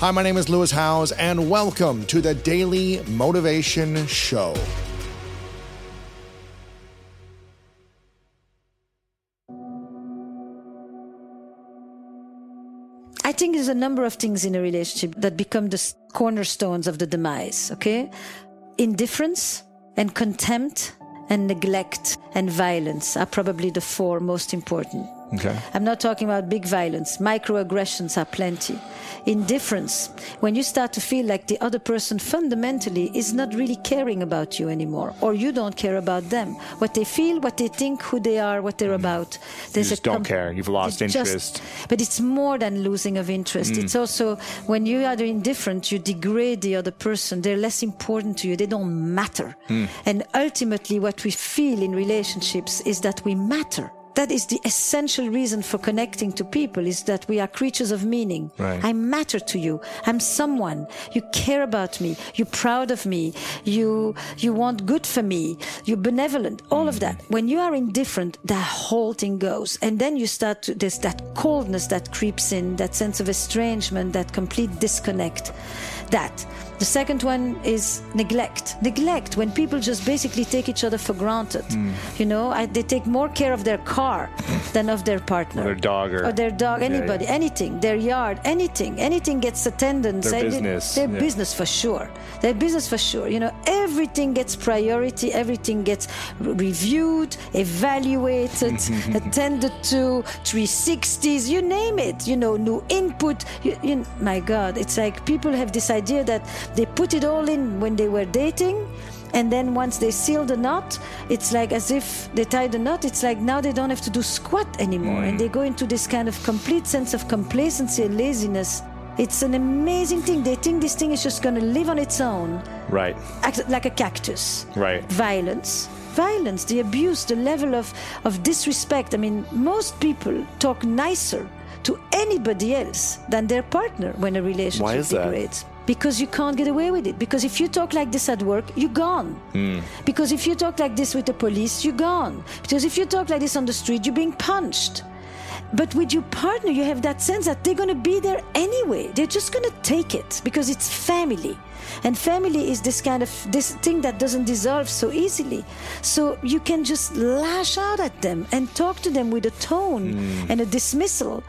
Hi, my name is Lewis Howes, and welcome to the Daily Motivation Show. I think there's a number of things in a relationship that become the cornerstones of the demise, okay? Indifference and contempt and neglect and violence are probably the four most important. Okay. I'm not talking about big violence. Microaggressions are plenty. Indifference, when you start to feel like the other person fundamentally is not really caring about you anymore, or you don't care about them. What they feel, what they think, who they are, what they're about. Mm-hmm. just don't care. You've lost you just- interest. but it's more than losing of interest. Mm. It's also when you are indifferent, you degrade the other person. They're less important to you. They don't matter. Mm. And ultimately, what we feel in relationships is that we matter. That is the essential reason for connecting to people is that we are creatures of meaning. Right. I matter to you. I'm someone. You care about me. You're proud of me. You, you want good for me. You're benevolent. All of that. Mm-hmm. When you are indifferent, the whole thing goes. And then you start to, there's that coldness that creeps in, that sense of estrangement, that complete disconnect. That. The second one is neglect. Neglect, when people just basically take each other for granted. Mm. You know, I, they take more care of their car than of their partner. Or their dog or- or their dog, Yeah, anybody, yeah. anything, their yard, anything, anything gets attendance. Their business, Their yeah. business for sure. Their business for sure. You know, everything gets priority, everything gets reviewed, evaluated, attended to, 360s, you name it. You know, new input. You, you, my God, it's like people have this idea that they put it all in when they were dating. And then once they seal the knot, it's like as if they tie the knot, it's like now they don't have to do squat anymore. And mm. they go into this kind of complete sense of complacency and laziness. It's an amazing thing. They think this thing is just going to live on its own, Right. like a cactus. Right. Violence. Violence, the abuse, the level of, of disrespect. I mean, most people talk nicer to anybody else than their partner when a relationship Why is that? Because you can't get away with it. Because if you talk like this at work, you're gone. Hmm. Because if you talk like this with the police, you're gone. Because if you talk like this on the street, you're being punched. But with your partner, you have that sense that they're going to be there anyway. They're just going to take it because it's family. And family is this kind of this thing that doesn't dissolve so easily. So you can just lash out at them and talk to them with a tone and a dismissal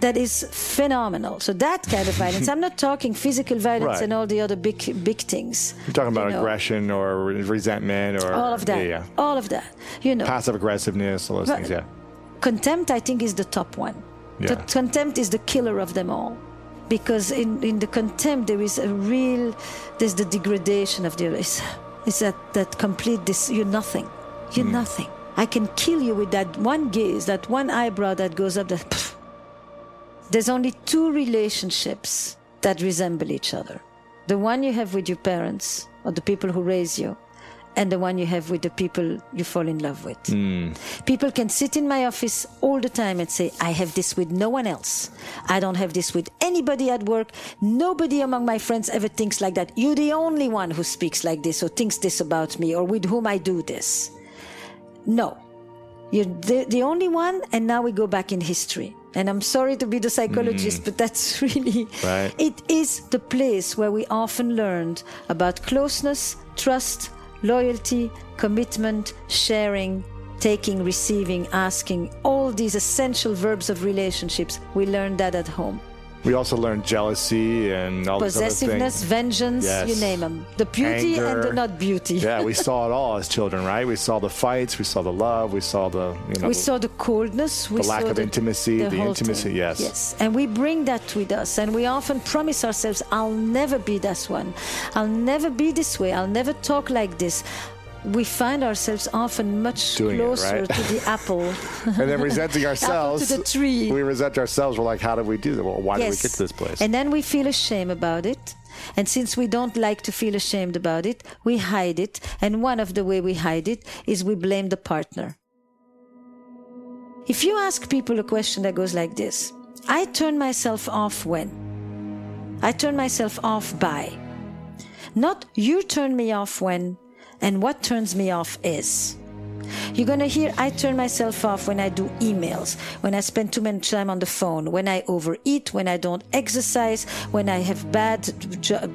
that is phenomenal. So that kind of violence. I'm not talking physical violence Right. and all the other big big things. You're talking about You know, aggression or resentment or All of that. Yeah, yeah. All of that. You know. Passive aggressiveness, all those Right. things. Yeah. contempt i think is the top one the Yeah. contempt is the killer of them all because in, in the contempt there is a real there's the degradation of the it's, it's that that complete this you're nothing you're mm. nothing i can kill you with that one gaze that one eyebrow that goes up that. there's only two relationships that resemble each other the one you have with your parents or the people who raise you and the one you have with the people you fall in love with hmm. People can sit in my office all the time and say, I have this with no one else. I don't have this with anybody at work. Nobody among my friends ever thinks like that. You're the only one who speaks like this or thinks this about me or with whom I do this. No. You're the, the only one, and now we go back in history. And I'm sorry to be the psychologist, mm. but that's really, Right. it is the place where we often learned about closeness, trust, loyalty, commitment, sharing, taking, receiving, asking, all these essential verbs of relationships. We learned that at home. We also learned jealousy and all Possessiveness, vengeance, Yes. you name them. The beauty and the not beauty. yeah, we saw it all as children, right? We saw the fights, we saw the love, we saw the you know We saw the coldness. We The lack of intimacy, the whole intimacy, thing. yes. Yes, and we bring that with us, and we often promise ourselves, "I'll never be this one. I'll never be this way. I'll never talk like this." We find ourselves often much Doing it, closer right? to the apple. and then resenting ourselves. the tree. We resent ourselves. We're like, how did we do that? Well, why did we get to this place? And then we feel ashamed about it. And since we don't like to feel ashamed about it, we hide it. And one of the way we hide it is we blame the partner. If you ask people a question that goes like this, I turn myself off when? I turn myself off by. Not you turn me off when, and what turns me off is. You're going to hear I turn myself off when I do emails, when I spend too much time on the phone, when I overeat, when I don't exercise, when I have bad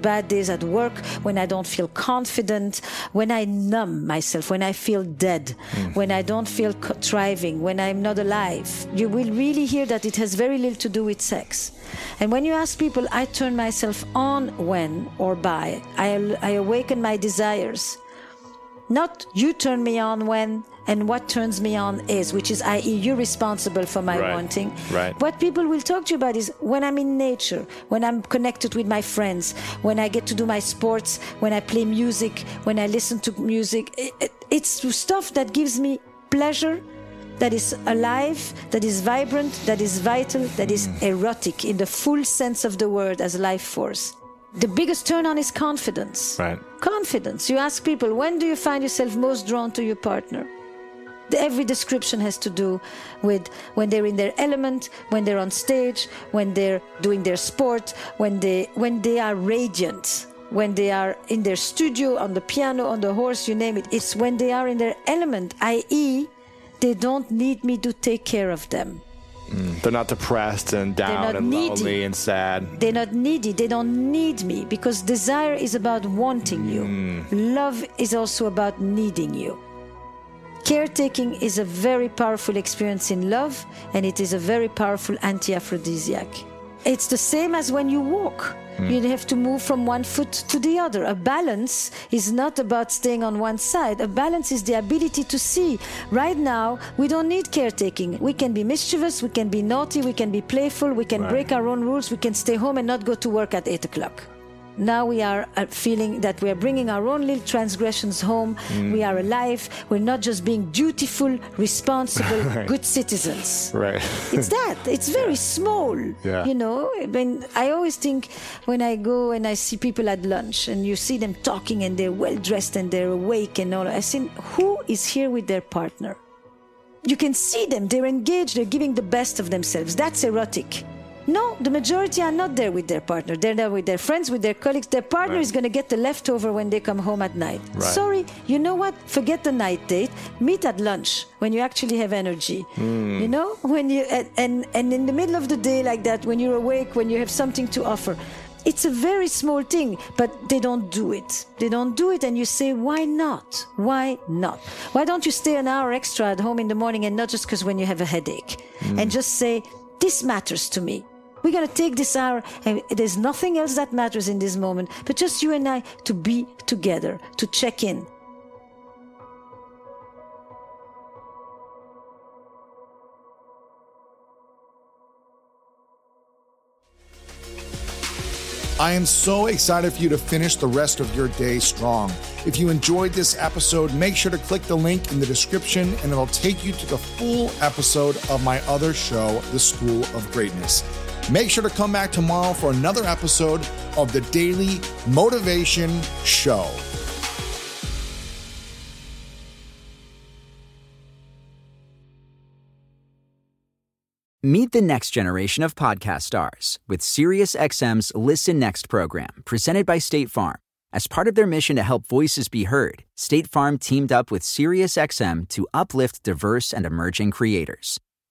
bad days at work, when I don't feel confident, when I numb myself, when I feel dead, mm-hmm. when I don't feel thriving, when I'm not alive. You will really hear that it has very little to do with sex. And when you ask people, I turn myself on when or by, I, I awaken my desires. Not you turn me on when, and what turns me on is, which is, i.e., you're responsible for my Right. wanting. Right. What people will talk to you about is when I'm in nature, when I'm connected with my friends, when I get to do my sports, when I play music, when I listen to music. It- it- it's stuff that gives me pleasure, that is alive, that is vibrant, that is vital, that is Mm. erotic in the full sense of the word as life force. The biggest turn on is confidence. Right. Confidence. You ask people, when do you find yourself most drawn to your partner? Every description has to do with when they're in their element, when they're on stage, when they're doing their sport, when they when they are radiant, when they are in their studio, on the piano, on the horse, you name it. It's when they are in their element, i.e., they don't need me to take care of them. They're not depressed and down and needy. lonely and sad. They're not needy. They don't need me because desire is about wanting you. Hmm. Love is also about needing you. Caretaking is a very powerful experience in love and it is a very powerful anti aphrodisiac. It's the same as when you walk. Hmm. You have to move from one foot to the other. A balance is not about staying on one side. A balance is the ability to see. Right now, we don't need caretaking. We can be mischievous, we can be naughty, we can be playful, we can Right. break our own rules, we can stay home and not go to work at 8 o'clock. Now we are uh, feeling that we are bringing our own little transgressions home. We are alive. We're not just being dutiful, responsible, good citizens. Right. It's that. It's very small. Yeah. You know, when I always think when I go and I see people at lunch and you see them talking and they're well dressed and they're awake and all, I think, who is here with their partner? You can see them. They're engaged. They're giving the best of themselves. That's erotic. No, the majority are not there with their partner. They're there with their friends, with their colleagues. Their partner Right. is going to get the leftover when they come home at night. Right. Sorry, you know what? Forget the night date. Meet at lunch when you actually have energy. Hmm. You know, when you and, and and in the middle of the day like that, when you're awake, when you have something to offer. It's a very small thing, but they don't do it. They don't do it, and you say, why not? Why not? Why don't you stay an hour extra at home in the morning and not just because when you have a headache? Hmm. And just say, this matters to me. We're going to take this hour, and there's nothing else that matters in this moment, but just you and I to be together, to check in. I am so excited for you to finish the rest of your day strong. If you enjoyed this episode, make sure to click the link in the description and it'll take you to the full episode of my other show, The School of Greatness. Make sure to come back tomorrow for another episode of the Daily Motivation Show. Meet the next generation of podcast stars with SiriusXM's Listen Next program, presented by State Farm. As part of their mission to help voices be heard, State Farm teamed up with SiriusXM to uplift diverse and emerging creators.